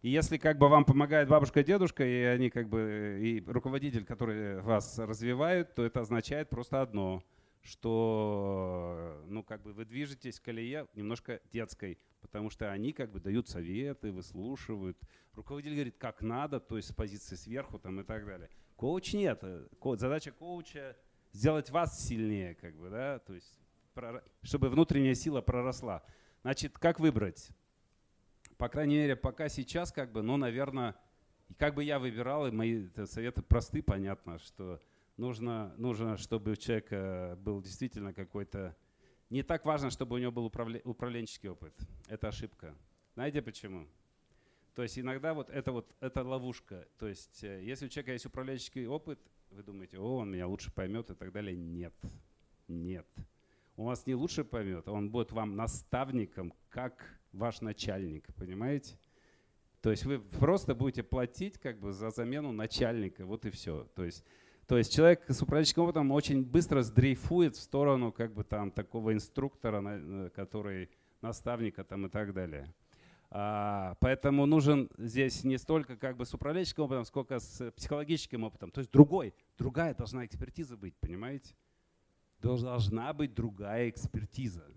И если как бы вам помогает бабушка, дедушка, и они как бы и руководитель, который вас развивают, то это означает просто одно, что ну, как бы вы движетесь в колее немножко детской, потому что они как бы дают советы, выслушивают. Руководитель говорит, как надо, то есть с позиции сверху там, и так далее. Коуч нет. Задача коуча сделать вас сильнее, как бы, да, то есть чтобы внутренняя сила проросла. Значит, как выбрать? По крайней мере, пока сейчас, как бы, ну, наверное, как бы я выбирал, и мои советы просты, понятно, что нужно, нужно, чтобы у человека был действительно какой-то... Не так важно, чтобы у него был управленческий опыт. Это ошибка. Знаете почему? То есть иногда вот это вот это ловушка. То есть э, если у человека есть управленческий опыт, вы думаете, о, он меня лучше поймет и так далее. Нет, нет. Он вас не лучше поймет, он будет вам наставником, как ваш начальник, понимаете? То есть вы просто будете платить как бы за замену начальника, вот и все. То есть то есть человек с управленческим опытом очень быстро сдрейфует в сторону как бы там такого инструктора, э, который наставника там и так далее. А, поэтому нужен здесь не столько как бы с управленческим опытом, сколько с психологическим опытом. То есть другой, другая должна экспертиза быть, понимаете? Должна быть другая экспертиза.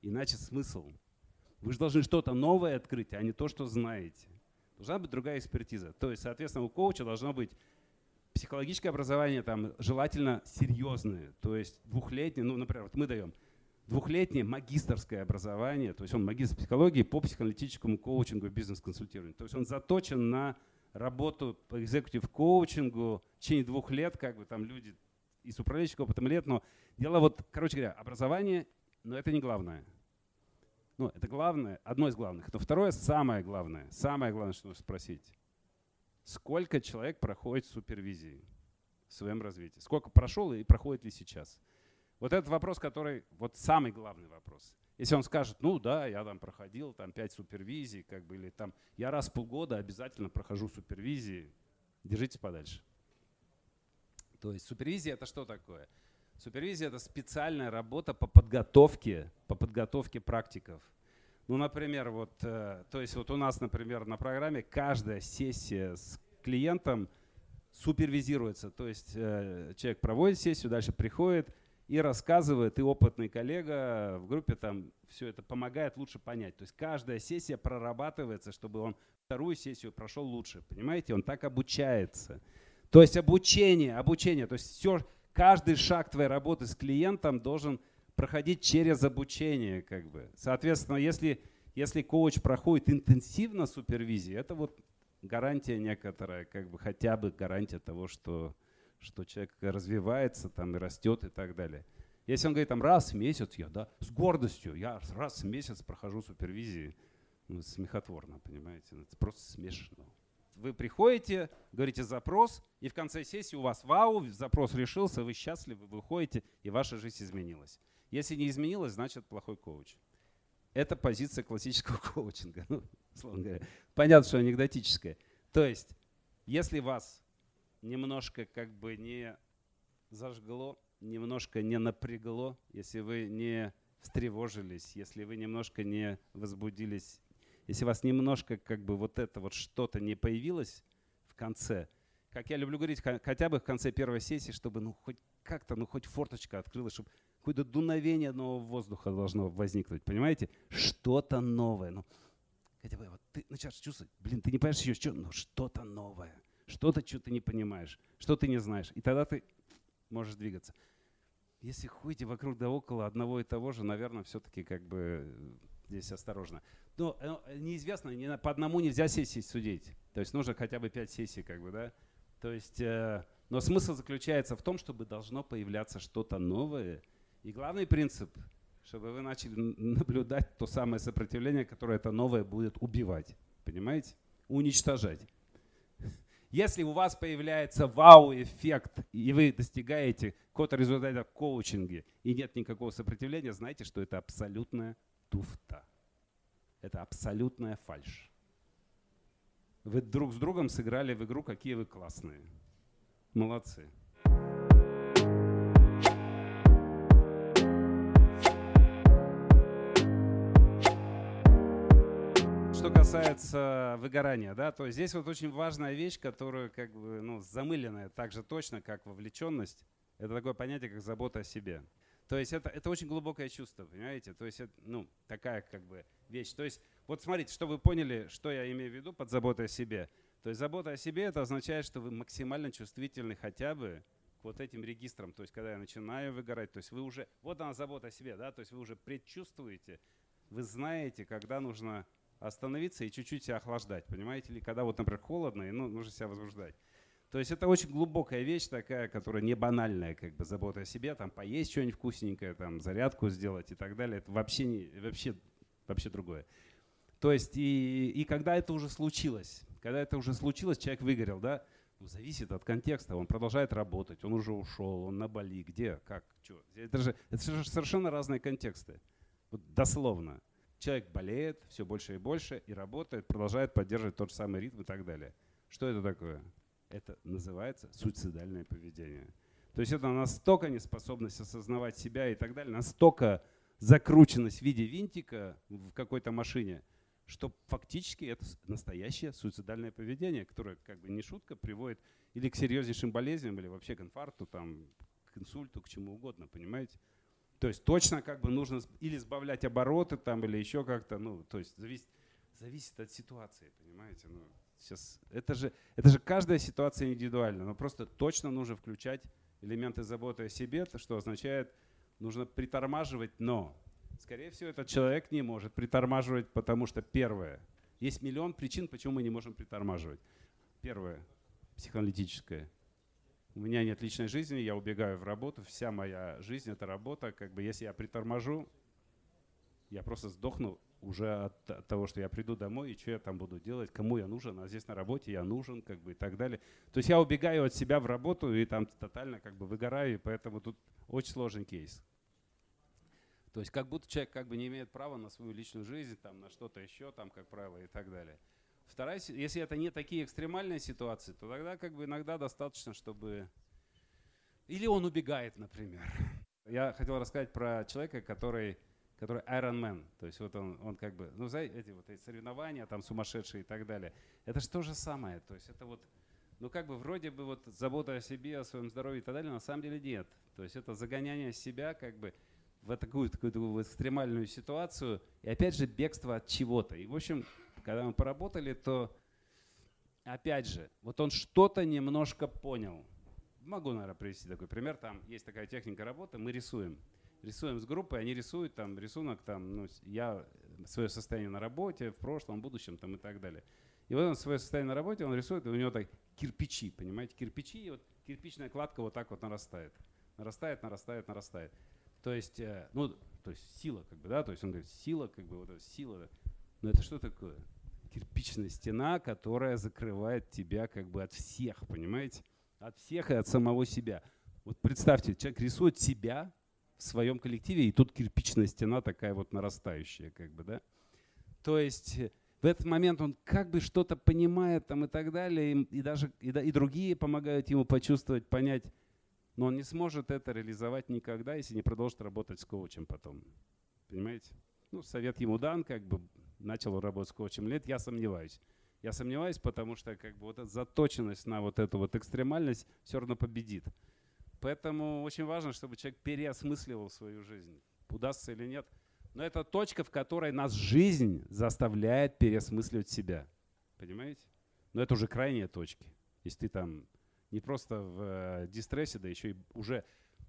Иначе смысл. Вы же должны что-то новое открыть, а не то, что знаете. Должна быть другая экспертиза. То есть, соответственно, у коуча должно быть психологическое образование там желательно серьезное, то есть двухлетнее, ну, например, вот мы даем двухлетнее магистрское образование, то есть он магистр психологии по психоаналитическому коучингу и бизнес-консультированию. То есть он заточен на работу по экзекутив коучингу в течение двух лет, как бы там люди из управленческого опытом лет, но дело вот, короче говоря, образование, но это не главное. Ну, это главное, одно из главных. Но второе, самое главное, самое главное, что нужно спросить. Сколько человек проходит супервизии в своем развитии? Сколько прошел и проходит ли сейчас? Вот этот вопрос, который, вот самый главный вопрос. Если он скажет, ну да, я там проходил там пять супервизий, как бы, или там я раз в полгода обязательно прохожу супервизии, держитесь подальше. То есть супервизия это что такое? Супервизия это специальная работа по подготовке, по подготовке практиков. Ну, например, вот, э, то есть вот у нас, например, на программе каждая сессия с клиентом супервизируется. То есть э, человек проводит сессию, дальше приходит и рассказывает, и опытный коллега в группе там все это помогает лучше понять. То есть каждая сессия прорабатывается, чтобы он вторую сессию прошел лучше. Понимаете, он так обучается. То есть обучение, обучение, то есть все, каждый шаг твоей работы с клиентом должен проходить через обучение. Как бы. Соответственно, если, если коуч проходит интенсивно супервизию, это вот гарантия некоторая, как бы хотя бы гарантия того, что, что человек развивается там и растет и так далее. Если он говорит там раз в месяц, я да, с гордостью, я раз в месяц прохожу супервизии, ну, смехотворно, понимаете, ну, это просто смешно. Вы приходите, говорите запрос, и в конце сессии у вас вау, запрос решился, вы счастливы, вы выходите, и ваша жизнь изменилась. Если не изменилось, значит плохой коуч. Это позиция классического коучинга. Ну, словно говоря. Понятно, что анекдотическая. То есть, если вас немножко как бы не зажгло, немножко не напрягло, если вы не встревожились, если вы немножко не возбудились, если у вас немножко как бы вот это вот что-то не появилось в конце, как я люблю говорить, хотя бы в конце первой сессии, чтобы ну хоть как-то, ну хоть форточка открылась, чтобы какое-то дуновение нового воздуха должно возникнуть, понимаете? Что-то новое. Ну, хотя бы вот ты начинаешь чувствовать, блин, ты не понимаешь еще, что, ну что-то новое, что-то, что ты не понимаешь, что ты не знаешь. И тогда ты можешь двигаться. Если ходите вокруг да около одного и того же, наверное, все-таки как бы здесь осторожно. Но э, неизвестно, не, по одному нельзя сессии судить. То есть нужно хотя бы пять сессий, как бы, да? То есть, э, но смысл заключается в том, чтобы должно появляться что-то новое – и главный принцип, чтобы вы начали наблюдать то самое сопротивление, которое это новое будет убивать. Понимаете? Уничтожать. Если у вас появляется вау-эффект, и вы достигаете какого-то результата в коучинге, и нет никакого сопротивления, знайте, что это абсолютная туфта. Это абсолютная фальшь. Вы друг с другом сыграли в игру, какие вы классные. Молодцы. Что касается выгорания, да, то здесь вот очень важная вещь, которую как бы, ну, замыленная так же точно, как вовлеченность, это такое понятие, как забота о себе. То есть это, это очень глубокое чувство, понимаете? То есть это, ну, такая как бы вещь. То есть вот смотрите, что вы поняли, что я имею в виду под заботой о себе. То есть забота о себе это означает, что вы максимально чувствительны хотя бы к вот этим регистрам. То есть когда я начинаю выгорать, то есть вы уже, вот она забота о себе, да, то есть вы уже предчувствуете, вы знаете, когда нужно остановиться и чуть-чуть себя охлаждать, понимаете? Или когда вот, например, холодно, и ну, нужно себя возбуждать. То есть это очень глубокая вещь такая, которая не банальная, как бы забота о себе, там поесть что-нибудь вкусненькое, там зарядку сделать и так далее. Это вообще, не, вообще, вообще другое. То есть и, и когда это уже случилось, когда это уже случилось, человек выгорел, да, ну, зависит от контекста. Он продолжает работать, он уже ушел, он на Бали, где, как, что. Это же, это же совершенно разные контексты. Вот дословно. Человек болеет все больше и больше и работает, продолжает поддерживать тот же самый ритм и так далее. Что это такое? Это называется суицидальное поведение. То есть это настолько неспособность осознавать себя и так далее, настолько закрученность в виде винтика в какой-то машине, что фактически это настоящее суицидальное поведение, которое как бы не шутка приводит или к серьезнейшим болезням, или вообще к инфаркту, там, к инсульту, к чему угодно, понимаете? То есть точно как бы нужно или сбавлять обороты там, или еще как-то, ну, то есть зависит, зависит от ситуации, понимаете? Ну, сейчас, это же, это же каждая ситуация индивидуальна, но просто точно нужно включать элементы заботы о себе, что означает, нужно притормаживать, но, скорее всего, этот человек не может притормаживать, потому что первое, есть миллион причин, почему мы не можем притормаживать. Первое, психоаналитическое – у меня нет личной жизни, я убегаю в работу, вся моя жизнь это работа. Как бы если я приторможу, я просто сдохну уже от, от того, что я приду домой и что я там буду делать, кому я нужен, а здесь на работе я нужен, как бы и так далее. То есть я убегаю от себя в работу и там тотально как бы выгораю, и поэтому тут очень сложный кейс. То есть как будто человек как бы не имеет права на свою личную жизнь, там, на что-то еще, там, как правило, и так далее. Вторая, если это не такие экстремальные ситуации, то тогда как бы иногда достаточно, чтобы... Или он убегает, например. Я хотел рассказать про человека, который, который Iron Man. То есть вот он, он как бы, ну, знаете, эти вот эти соревнования там сумасшедшие и так далее. Это же то же самое. То есть это вот, ну, как бы вроде бы вот забота о себе, о своем здоровье и так далее, на самом деле нет. То есть это загоняние себя как бы в такую, такую, такую экстремальную ситуацию. И опять же бегство от чего-то. И, в общем, когда мы поработали, то опять же, вот он что-то немножко понял. Могу, наверное, привести такой пример. Там есть такая техника работы, мы рисуем. Рисуем с группой, они рисуют там рисунок, там, ну, я свое состояние на работе, в прошлом, будущем там, и так далее. И вот он свое состояние на работе, он рисует, и у него так кирпичи, понимаете, кирпичи, и вот кирпичная кладка вот так вот нарастает. Нарастает, нарастает, нарастает. То есть, э, ну, то есть сила, как бы, да, то есть он говорит, сила, как бы, вот эта сила. Но это что такое? Кирпичная стена, которая закрывает тебя как бы от всех, понимаете? От всех и от самого себя. Вот представьте, человек рисует себя в своем коллективе, и тут кирпичная стена такая вот нарастающая, как бы, да? То есть э, в этот момент он как бы что-то понимает там и так далее, и, и даже и, и другие помогают ему почувствовать, понять, но он не сможет это реализовать никогда, если не продолжит работать с коучем потом. Понимаете? Ну, совет ему дан, как бы начал работать с коучем лет, я сомневаюсь. Я сомневаюсь, потому что как бы вот эта заточенность на вот эту вот экстремальность все равно победит. Поэтому очень важно, чтобы человек переосмысливал свою жизнь. Удастся или нет. Но это точка, в которой нас жизнь заставляет переосмысливать себя. Понимаете? Но это уже крайние точки. Если ты там не просто в э, дистрессе, да еще и уже...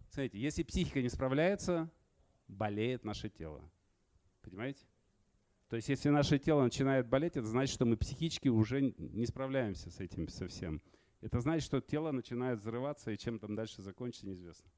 Смотрите, если психика не справляется, болеет наше тело. Понимаете? То есть если наше тело начинает болеть, это значит, что мы психически уже не справляемся с этим совсем. Это значит, что тело начинает взрываться, и чем там дальше закончится, неизвестно.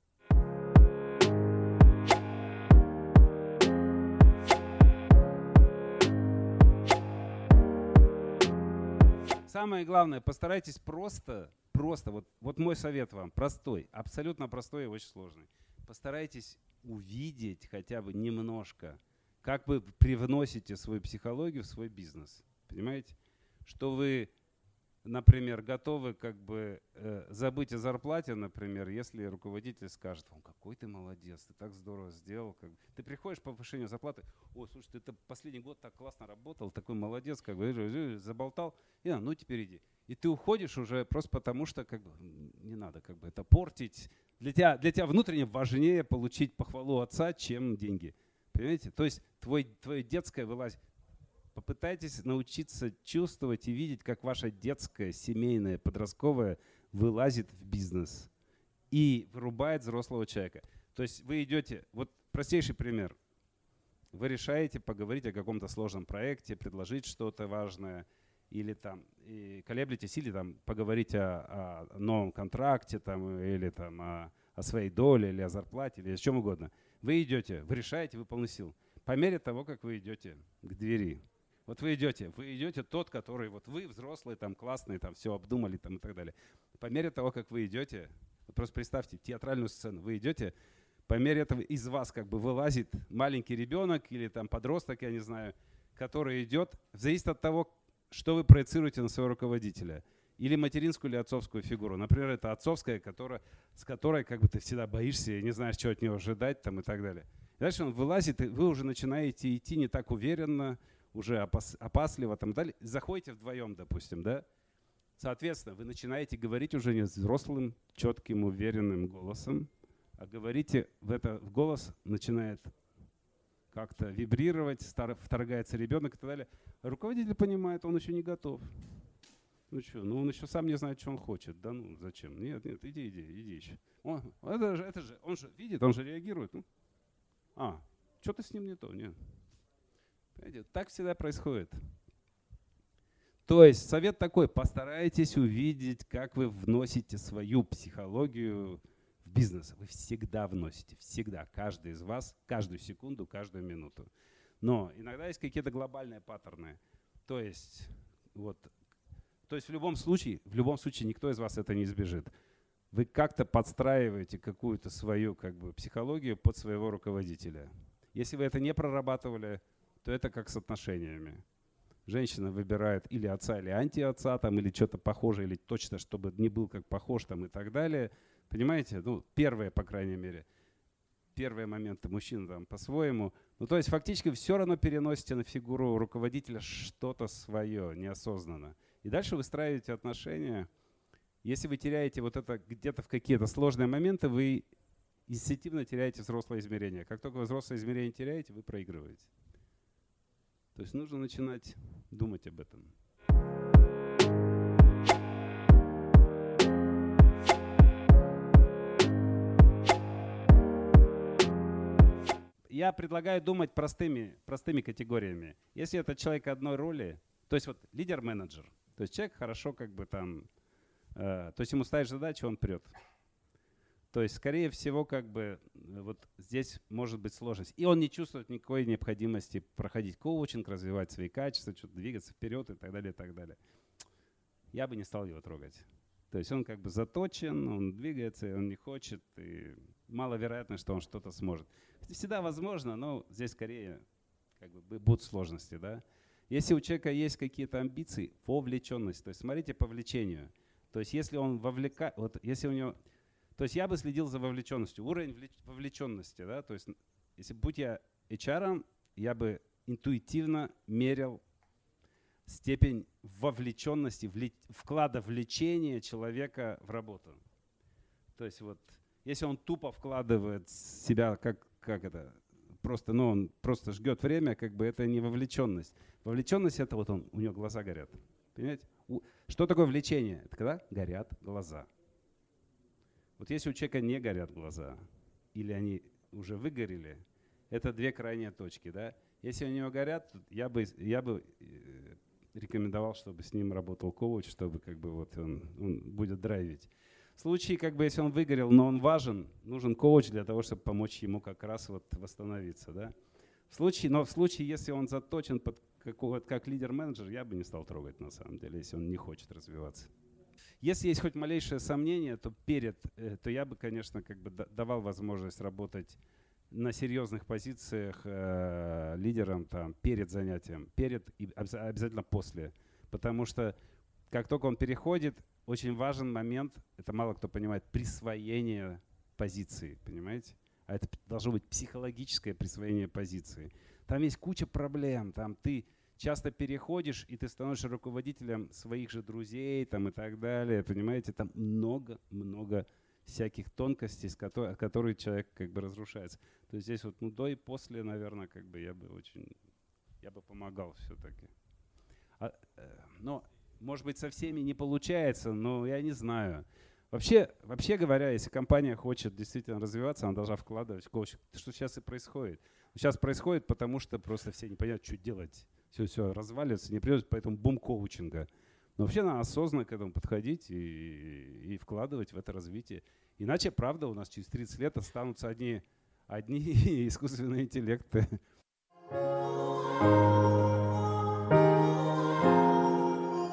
Самое главное, постарайтесь просто, просто, вот, вот мой совет вам, простой, абсолютно простой и очень сложный. Постарайтесь увидеть хотя бы немножко как вы привносите свою психологию в свой бизнес. Понимаете? Что вы например, готовы как бы э, забыть о зарплате, например, если руководитель скажет вам, какой ты молодец, ты так здорово сделал. Как... Ты приходишь по повышению зарплаты, о, слушай, ты последний год так классно работал, такой молодец, как бы заболтал, и ну теперь иди. И ты уходишь уже просто потому, что как бы не надо как бы это портить. Для тебя, для тебя внутренне важнее получить похвалу отца, чем деньги. Понимаете? То есть твой, твое детское вылазит. Попытайтесь научиться чувствовать и видеть, как ваша детская, семейная, подростковая вылазит в бизнес и вырубает взрослого человека. То есть вы идете, вот простейший пример. Вы решаете поговорить о каком-то сложном проекте, предложить что-то важное, или там колеблетесь, или там поговорить о, о новом контракте, там, или там о, о своей доле, или о зарплате, или о чем угодно. Вы идете, вы решаете, вы полны сил. По мере того, как вы идете к двери, вот вы идете, вы идете тот, который, вот вы взрослые, там классные, там все обдумали там и так далее. По мере того, как вы идете, вот просто представьте театральную сцену, вы идете, по мере этого из вас как бы вылазит маленький ребенок или там подросток, я не знаю, который идет, зависит от того, что вы проецируете на своего руководителя. Или материнскую или отцовскую фигуру. Например, это отцовская, которая, с которой как бы ты всегда боишься и не знаешь, что от него ожидать там, и так далее. И дальше он вылазит, и вы уже начинаете идти не так уверенно, уже опас, опасливо там далее, заходите вдвоем, допустим, да, соответственно, вы начинаете говорить уже не взрослым, четким, уверенным голосом, а говорите в это в голос начинает как-то вибрировать, вторгается ребенок и так далее. Руководитель понимает, он еще не готов. Ну что, ну он еще сам не знает, что он хочет. Да ну зачем? Нет, нет, иди, иди, иди еще. Он, это же, это же, он же видит, он же реагирует. Ну, а, что-то с ним не то, нет. Понимаете, так всегда происходит. То есть совет такой, постарайтесь увидеть, как вы вносите свою психологию в бизнес. Вы всегда вносите, всегда, каждый из вас, каждую секунду, каждую минуту. Но иногда есть какие-то глобальные паттерны. То есть, вот, то есть в любом случае, в любом случае никто из вас это не избежит. Вы как-то подстраиваете какую-то свою как бы, психологию под своего руководителя. Если вы это не прорабатывали, то это как с отношениями. Женщина выбирает или отца, или антиотца, там, или что-то похожее, или точно, чтобы не был как похож там, и так далее. Понимаете? Ну, первые, по крайней мере. Первые моменты мужчина там по-своему. Ну, то есть фактически все равно переносите на фигуру руководителя что-то свое, неосознанно. И дальше выстраиваете отношения. Если вы теряете вот это где-то в какие-то сложные моменты, вы инстинктивно теряете взрослое измерение. Как только вы взрослое измерение теряете, вы проигрываете. То есть нужно начинать думать об этом. Я предлагаю думать простыми, простыми категориями. Если это человек одной роли, то есть вот лидер-менеджер, то есть человек хорошо как бы там, э, то есть ему ставишь задачу, он прет. То есть, скорее всего, как бы э, вот здесь может быть сложность. И он не чувствует никакой необходимости проходить коучинг, развивать свои качества, что-то двигаться вперед и так далее, и так далее. Я бы не стал его трогать. То есть он как бы заточен, он двигается, он не хочет, и маловероятно, что он что-то сможет. Всегда возможно, но здесь скорее как бы будут сложности, да. Если у человека есть какие-то амбиции, вовлеченность, то есть смотрите по влечению. То есть если он вовлекает, вот если у него то есть я бы следил за вовлеченностью, уровень вовлеченности. Да? То есть если будь я HR, я бы интуитивно мерил степень вовлеченности, вклада влечения человека в работу. То есть вот если он тупо вкладывает себя, как, как это, просто, ну, он просто ждет время, как бы это не вовлеченность. Вовлеченность это вот он, у него глаза горят. Понимаете? Что такое влечение? Это когда горят глаза. Вот если у человека не горят глаза, или они уже выгорели, это две крайние точки. Да? Если у него горят, я бы, я бы э, рекомендовал, чтобы с ним работал коуч, чтобы как бы вот он, он будет драйвить. В случае, как бы, если он выгорел, но он важен, нужен коуч для того, чтобы помочь ему как раз вот восстановиться. Да? В случае, но в случае, если он заточен под как, как лидер-менеджер, я бы не стал трогать на самом деле, если он не хочет развиваться. Если есть хоть малейшее сомнение, то перед, э, то я бы, конечно, как бы давал возможность работать на серьезных позициях э, лидером там, перед занятием, перед и обязательно после. Потому что как только он переходит, очень важен момент, это мало кто понимает, присвоение позиции, понимаете? А это должно быть психологическое присвоение позиции. Там есть куча проблем, там ты часто переходишь, и ты становишься руководителем своих же друзей там, и так далее, понимаете? Там много-много всяких тонкостей, с которой, которые человек как бы разрушается. То есть здесь вот ну, до и после, наверное, как бы я бы очень, я бы помогал все-таки. А, э, но, может быть, со всеми не получается, но я не знаю. Вообще, вообще говоря, если компания хочет действительно развиваться, она должна вкладывать коучинг. Что сейчас и происходит. Сейчас происходит, потому что просто все не понимают, что делать. Все, все разваливается, не придет, поэтому бум коучинга. Но вообще надо осознанно к этому подходить и, и вкладывать в это развитие. Иначе, правда, у нас через 30 лет останутся одни, одни искусственные интеллекты.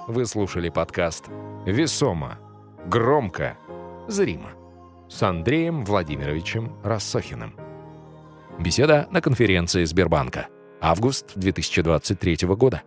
Вы слушали подкаст «Весомо. Громко. Зримо» с Андреем Владимировичем Рассохиным. Беседа на конференции Сбербанка. Август 2023 года.